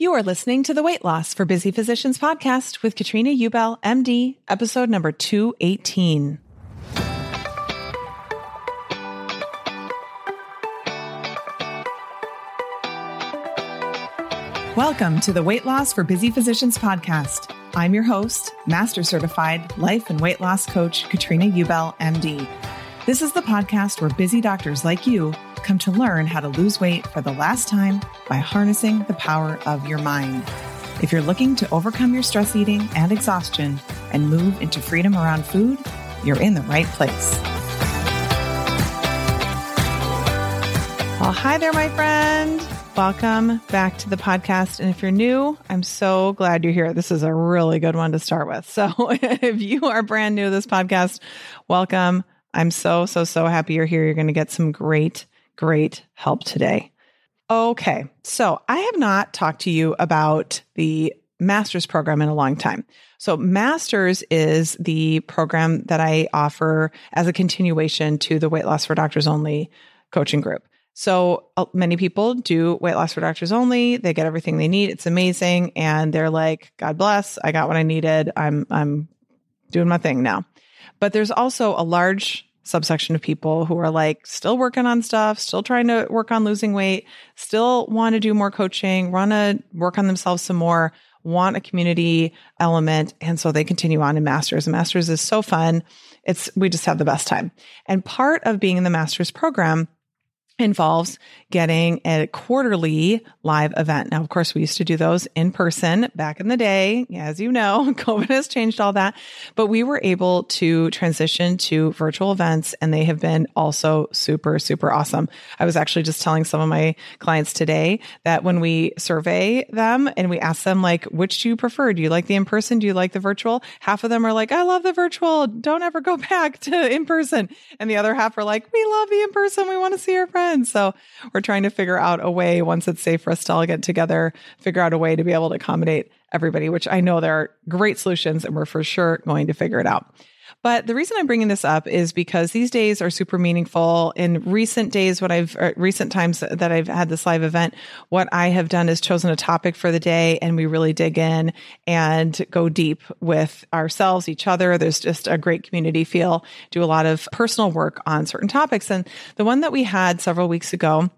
You are listening to the Weight Loss for Busy Physicians podcast with Katrina Ubel, MD, episode number 218. Welcome to the Weight Loss for Busy Physicians podcast. I'm your host, Master Certified Life and Weight Loss Coach Katrina Ubel, MD. This is the podcast where busy doctors like you come to learn how to lose weight for the last time by harnessing the power of your mind. If you're looking to overcome your stress eating and exhaustion and move into freedom around food, you're in the right place. Well, hi there, my friend. Welcome back to the podcast. And if you're new, I'm so glad you're here. This is a really good one to start with. So if you are brand new to this podcast, welcome. I'm so, so, so happy you're here. You're going to get some great, great help today. Okay. So I have not talked to you about the master's program in a long time. So master's is the program that I offer as a continuation to the weight loss for doctors only coaching group. So uh, many people do weight loss for doctors only. They get everything they need. It's amazing. And they're like, God bless. I got what I needed. I'm, I'm doing my thing now. But there's also a large subsection of people who are like still working on stuff, still trying to work on losing weight, still want to do more coaching, want to work on themselves some more, want a community element. And so they continue on in masters. And masters is so fun. It's, we just have the best time. And part of being in the master's program involves getting a quarterly live event. Now, of course, we used to do those in person back in the day. As you know, COVID has changed all that, but we were able to transition to virtual events and they have been also super, super awesome. I was actually just telling some of my clients today that when we survey them and we ask them like, which do you prefer? Do you like the in person? Do you like the virtual? Half of them are like, I love the virtual. Don't ever go back to in person. And the other half are like, we love the in person. We want to see our friends. So we're trying to figure out a way, once it's safe for us to all get together, figure out a way to be able to accommodate everybody, which I know there are great solutions and we're for sure going to figure it out. But the reason I'm bringing this up is because these days are super meaningful. In recent days, what I've, recent times that I've had this live event, what I have done is chosen a topic for the day and we really dig in and go deep with ourselves, each other. There's just a great community feel, do a lot of personal work on certain topics. And the one that we had several weeks ago,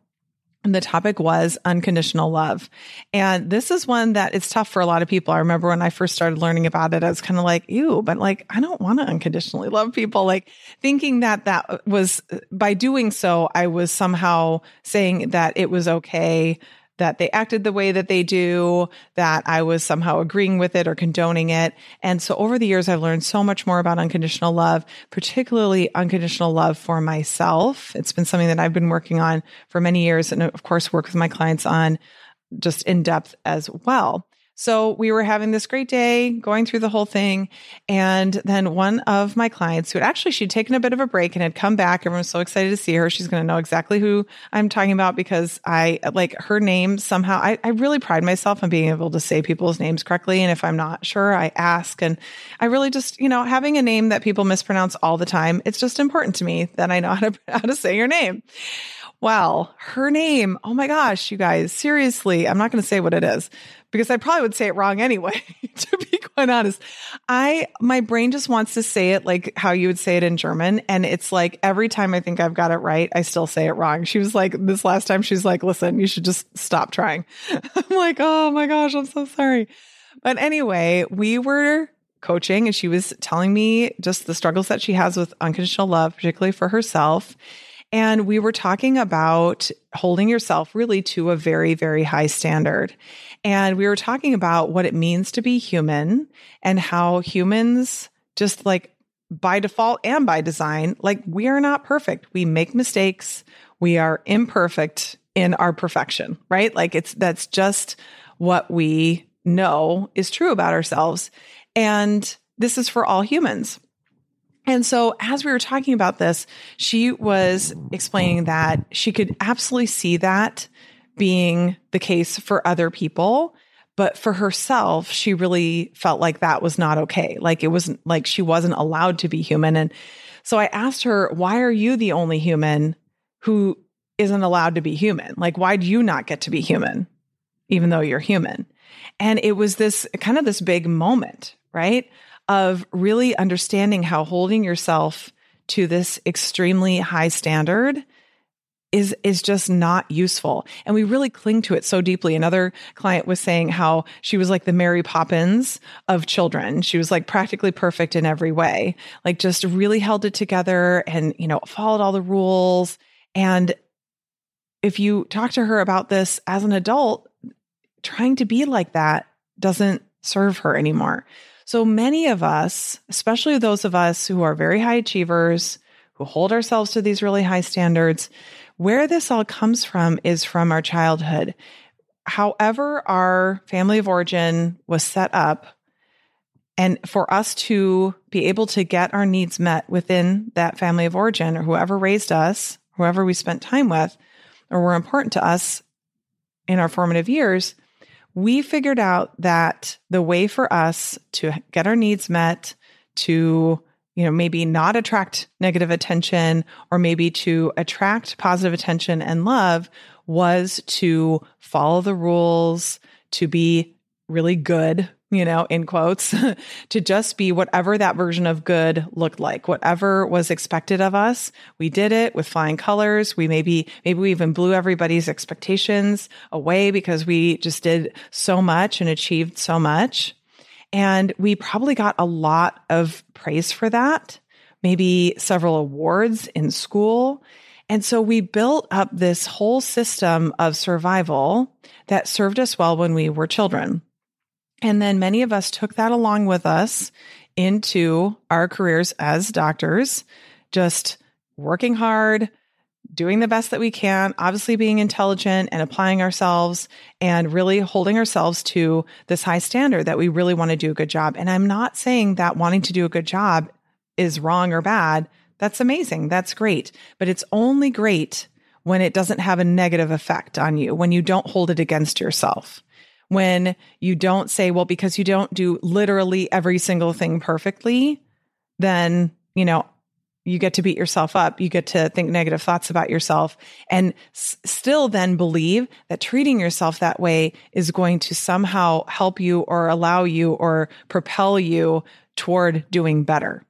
and the topic was unconditional love. And this is one that it's tough for a lot of people. I remember when I first started learning about it, I was kind of like, ew, but like, I don't want to unconditionally love people. Like thinking that that was by doing so, I was somehow saying that it was okay that they acted the way that they do, that I was somehow agreeing with it or condoning it. And so over the years, I've learned so much more about unconditional love, particularly unconditional love for myself. It's been something that I've been working on for many years. And of course, work with my clients on just in depth as well. So we were having this great day going through the whole thing. And then one of my clients who had actually, she'd taken a bit of a break and had come back. Everyone was so excited to see her. She's going to know exactly who I'm talking about because I like her name somehow. I, I really pride myself on being able to say people's names correctly. And if I'm not sure, I ask. And I really just, you know, having a name that people mispronounce all the time, it's just important to me that I know how to, how to say your name. Well, her name, oh my gosh, you guys, seriously, I'm not going to say what it is because I probably would say it wrong anyway, to be quite honest. I, my brain just wants to say it like how you would say it in German. And it's like every time I think I've got it right, I still say it wrong. She was like, this last time, she's like, listen, you should just stop trying. I'm like, oh my gosh, I'm so sorry. But anyway, we were coaching and she was telling me just the struggles that she has with unconditional love, particularly for herself. And we were talking about holding yourself really to a very, very high standard. And we were talking about what it means to be human and how humans just like by default and by design, like we are not perfect. We make mistakes. We are imperfect in our perfection, right? Like it's, that's just what we know is true about ourselves. And this is for all humans. And so, as we were talking about this, she was explaining that she could absolutely see that being the case for other people. But for herself, she really felt like that was not okay. Like it wasn't like she wasn't allowed to be human. And so I asked her, why are you the only human who isn't allowed to be human? Like, why do you not get to be human, even though you're human? And it was this kind of this big moment, right? Of really understanding how holding yourself to this extremely high standard is is just not useful. And we really cling to it so deeply. Another client was saying how she was like the mary poppins of children. She was like practically perfect in every way like just really held it together and you know followed all the rules. And if you talk to her about this as an adult trying to be like that doesn't serve her anymore so many of us, especially those of us who are very high achievers, who hold ourselves to these really high standards, where this all comes from is from our childhood. However, our family of origin was set up, and for us to be able to get our needs met within that family of origin or whoever raised us, whoever we spent time with, or were important to us in our formative years, we figured out that the way for us to get our needs met, to you know maybe not attract negative attention or maybe to attract positive attention and love was to follow the rules to be really good you know, in quotes, to just be whatever that version of good looked like, whatever was expected of us. We did it with flying colors. We maybe, maybe we even blew everybody's expectations away because we just did so much and achieved so much. And we probably got a lot of praise for that, maybe several awards in school. And so we built up this whole system of survival that served us well when we were children. And then many of us took that along with us into our careers as doctors, just working hard, doing the best that we can, obviously being intelligent and applying ourselves and really holding ourselves to this high standard that we really want to do a good job. And I'm not saying that wanting to do a good job is wrong or bad. That's amazing. That's great. But it's only great when it doesn't have a negative effect on you, when you don't hold it against yourself when you don't say, well, because you don't do literally every single thing perfectly, then, you know, you get to beat yourself up. You get to think negative thoughts about yourself and s- still then believe that treating yourself that way is going to somehow help you or allow you or propel you toward doing better.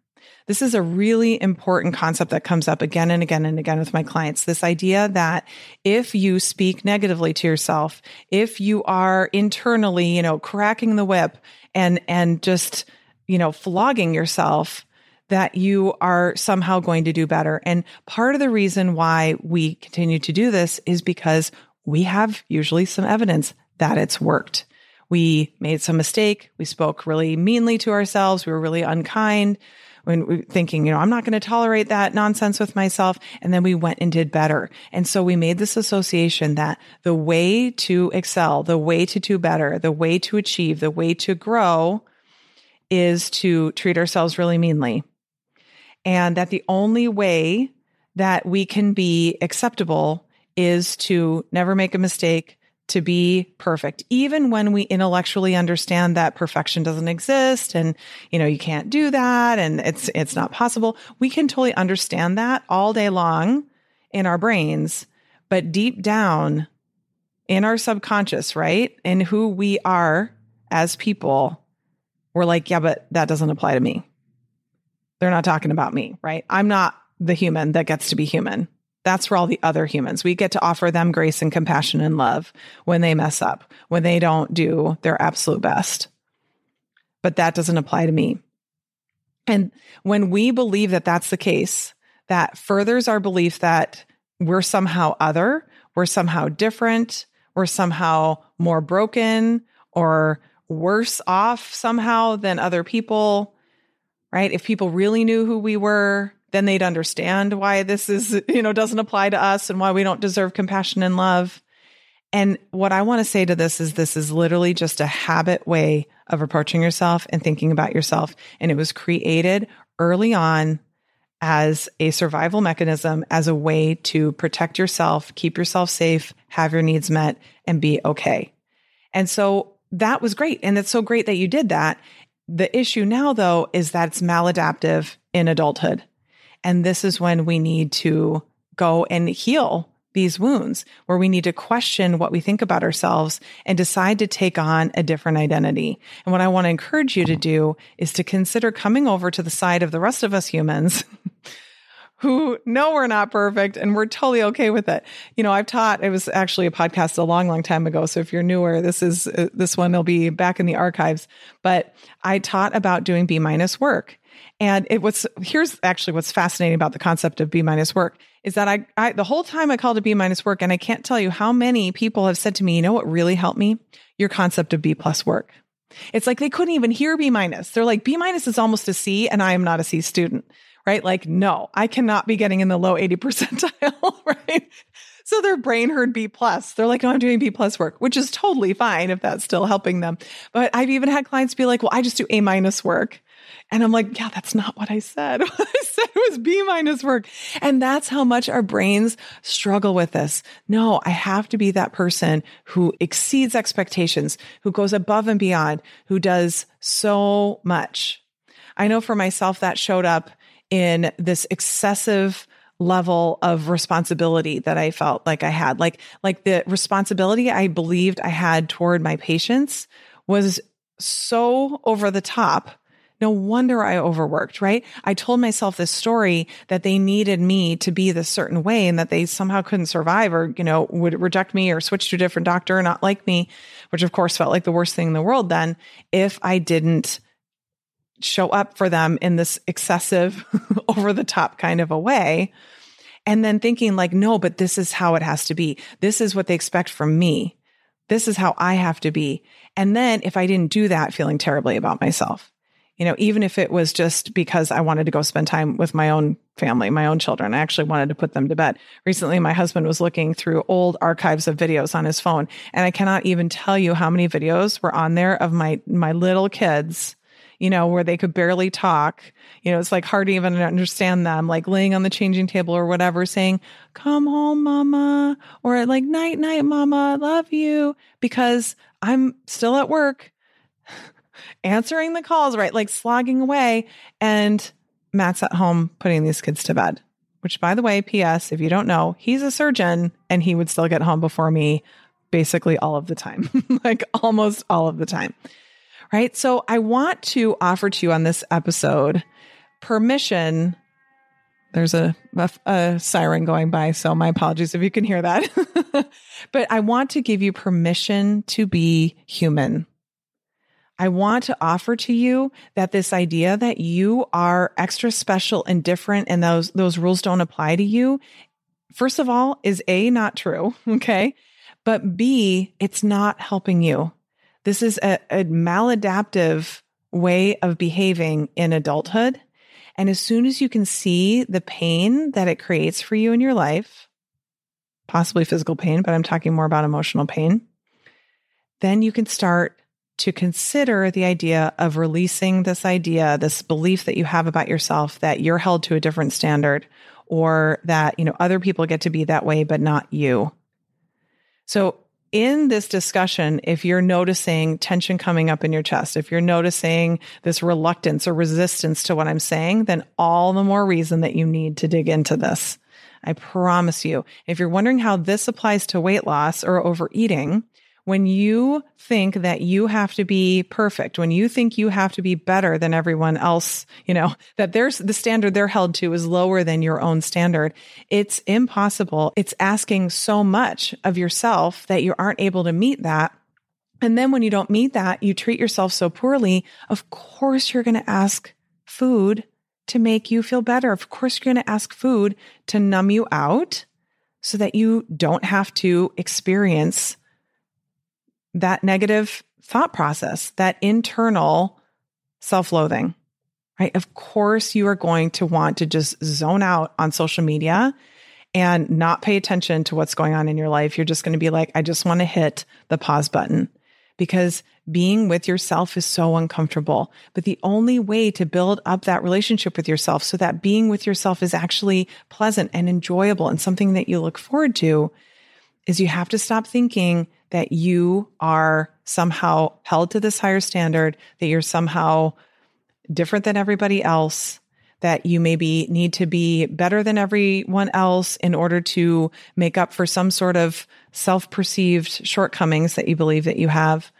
This is a really important concept that comes up again and again and again with my clients. This idea that if you speak negatively to yourself, if you are internally, you know, cracking the whip and, and just, you know, flogging yourself, that you are somehow going to do better. And part of the reason why we continue to do this is because we have usually some evidence that it's worked. We made some mistake. We spoke really meanly to ourselves. We were really unkind when we thinking, you know, I'm not going to tolerate that nonsense with myself. And then we went and did better. And so we made this association that the way to excel, the way to do better, the way to achieve, the way to grow is to treat ourselves really meanly. And that the only way that we can be acceptable is to never make a mistake, to be perfect, even when we intellectually understand that perfection doesn't exist and, you know, you can't do that and it's, it's not possible. We can totally understand that all day long in our brains, but deep down in our subconscious, right? In who we are as people, we're like, yeah, but that doesn't apply to me. They're not talking about me, right? I'm not the human that gets to be human. That's for all the other humans. We get to offer them grace and compassion and love when they mess up, when they don't do their absolute best. But that doesn't apply to me. And when we believe that that's the case, that furthers our belief that we're somehow other, we're somehow different, we're somehow more broken or worse off somehow than other people, right? If people really knew who we were, then they'd understand why this is, you know, doesn't apply to us and why we don't deserve compassion and love. And what I want to say to this is this is literally just a habit way of approaching yourself and thinking about yourself. And it was created early on as a survival mechanism, as a way to protect yourself, keep yourself safe, have your needs met, and be okay. And so that was great. And it's so great that you did that. The issue now, though, is that it's maladaptive in adulthood. And this is when we need to go and heal these wounds, where we need to question what we think about ourselves and decide to take on a different identity. And what I want to encourage you to do is to consider coming over to the side of the rest of us humans. who know we're not perfect and we're totally okay with it. You know, I've taught, it was actually a podcast a long, long time ago. So if you're newer, this is, uh, this one will be back in the archives, but I taught about doing B minus work. And it was here's actually what's fascinating about the concept of B minus work is that I, I the whole time I called it B minus work, and I can't tell you how many people have said to me, you know what really helped me? Your concept of B plus work. It's like they couldn't even hear B minus. They're like, B minus is almost a C, and I am not a C student, right? Like, no, I cannot be getting in the low 80 percentile, right? So their brain heard B plus. They're like, oh, I'm doing B plus work, which is totally fine if that's still helping them. But I've even had clients be like, well, I just do A minus work. And I'm like, yeah, that's not what I said. What I said was B minus work. And that's how much our brains struggle with this. No, I have to be that person who exceeds expectations, who goes above and beyond, who does so much. I know for myself that showed up in this excessive level of responsibility that I felt like I had. Like, like the responsibility I believed I had toward my patients was so over the top no wonder I overworked, right? I told myself this story that they needed me to be this certain way and that they somehow couldn't survive or, you know, would reject me or switch to a different doctor or not like me, which of course felt like the worst thing in the world then if I didn't show up for them in this excessive, over the top kind of a way. And then thinking like, no, but this is how it has to be. This is what they expect from me. This is how I have to be. And then if I didn't do that, feeling terribly about myself you know, even if it was just because I wanted to go spend time with my own family, my own children, I actually wanted to put them to bed. Recently, my husband was looking through old archives of videos on his phone, and I cannot even tell you how many videos were on there of my my little kids you know, where they could barely talk. You know, it's like hard to even understand them, like laying on the changing table or whatever, saying, come home, mama, or like, night, night, mama, love you, because I'm still at work answering the calls, right? Like slogging away. And Matt's at home putting these kids to bed, which, by the way, P.S., if you don't know, he's a surgeon and he would still get home before me basically all of the time, like almost all of the time. Right. So I want to offer to you on this episode permission. There's a, a, a siren going by. So my apologies if you can hear that. but I want to give you permission to be human I want to offer to you that this idea that you are extra special and different and those, those rules don't apply to you first of all, is A, not true. Okay. But B, it's not helping you. This is a, a maladaptive way of behaving in adulthood. And as soon as you can see the pain that it creates for you in your life, possibly physical pain, but I'm talking more about emotional pain, then you can start to consider the idea of releasing this idea, this belief that you have about yourself that you're held to a different standard or that, you know, other people get to be that way, but not you. So in this discussion, if you're noticing tension coming up in your chest, if you're noticing this reluctance or resistance to what I'm saying, then all the more reason that you need to dig into this. I promise you. If you're wondering how this applies to weight loss or overeating, when you think that you have to be perfect, when you think you have to be better than everyone else, you know, that there's the standard they're held to is lower than your own standard, it's impossible. It's asking so much of yourself that you aren't able to meet that. And then when you don't meet that, you treat yourself so poorly. Of course, you're going to ask food to make you feel better. Of course, you're going to ask food to numb you out so that you don't have to experience that negative thought process, that internal self loathing, right? Of course, you are going to want to just zone out on social media and not pay attention to what's going on in your life. You're just going to be like, I just want to hit the pause button because being with yourself is so uncomfortable. But the only way to build up that relationship with yourself so that being with yourself is actually pleasant and enjoyable and something that you look forward to is you have to stop thinking that you are somehow held to this higher standard, that you're somehow different than everybody else, that you maybe need to be better than everyone else in order to make up for some sort of self perceived shortcomings that you believe that you have.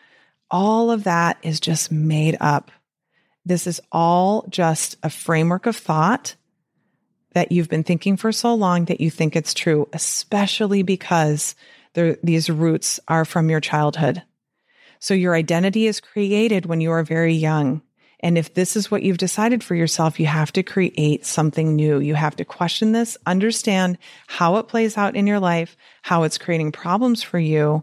All of that is just made up. This is all just a framework of thought that you've been thinking for so long that you think it's true, especially because these roots are from your childhood. So your identity is created when you are very young. And if this is what you've decided for yourself, you have to create something new. You have to question this, understand how it plays out in your life, how it's creating problems for you,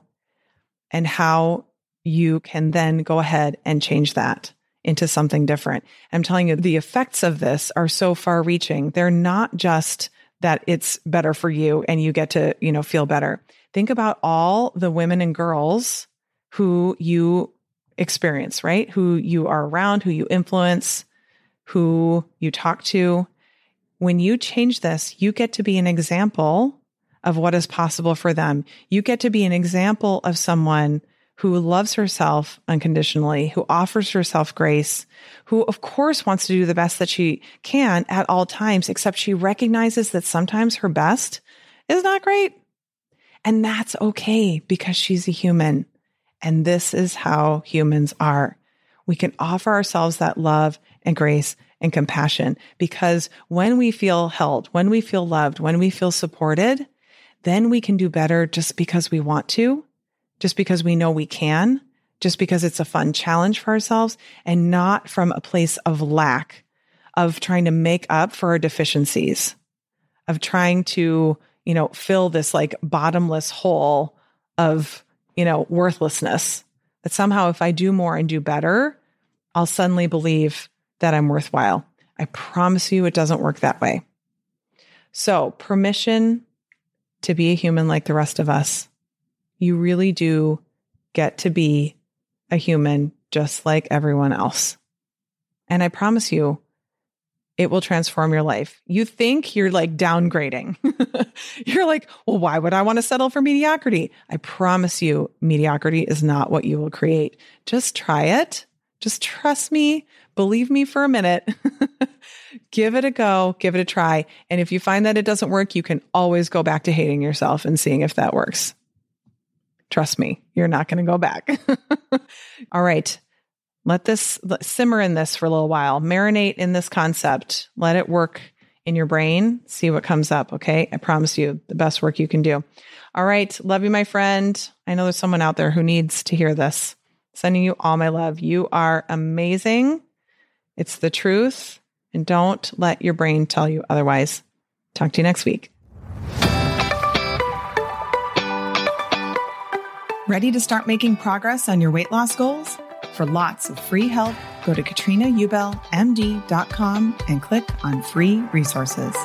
and how you can then go ahead and change that into something different. I'm telling you, the effects of this are so far reaching. They're not just that it's better for you and you get to, you know, feel better. Think about all the women and girls who you experience, right? Who you are around, who you influence, who you talk to. When you change this, you get to be an example of what is possible for them. You get to be an example of someone who loves herself unconditionally, who offers herself grace, who of course wants to do the best that she can at all times, except she recognizes that sometimes her best is not great. And that's okay because she's a human. And this is how humans are. We can offer ourselves that love and grace and compassion because when we feel held, when we feel loved, when we feel supported, then we can do better just because we want to, just because we know we can, just because it's a fun challenge for ourselves and not from a place of lack, of trying to make up for our deficiencies, of trying to, you know, fill this like bottomless hole of you know, worthlessness. That somehow if I do more and do better, I'll suddenly believe that I'm worthwhile. I promise you it doesn't work that way. So, permission to be a human like the rest of us. You really do get to be a human just like everyone else. And I promise you, it will transform your life. You think you're like downgrading. you're like, well, why would I want to settle for mediocrity? I promise you, mediocrity is not what you will create. Just try it. Just trust me. Believe me for a minute. give it a go. Give it a try. And if you find that it doesn't work, you can always go back to hating yourself and seeing if that works. Trust me, you're not going to go back. All right. Let this let, simmer in this for a little while. Marinate in this concept. Let it work in your brain. See what comes up. Okay. I promise you the best work you can do. All right. Love you, my friend. I know there's someone out there who needs to hear this. Sending you all my love. You are amazing. It's the truth. And don't let your brain tell you otherwise. Talk to you next week. Ready to start making progress on your weight loss goals? For lots of free help, go to katrinaubelmd.com and click on free resources.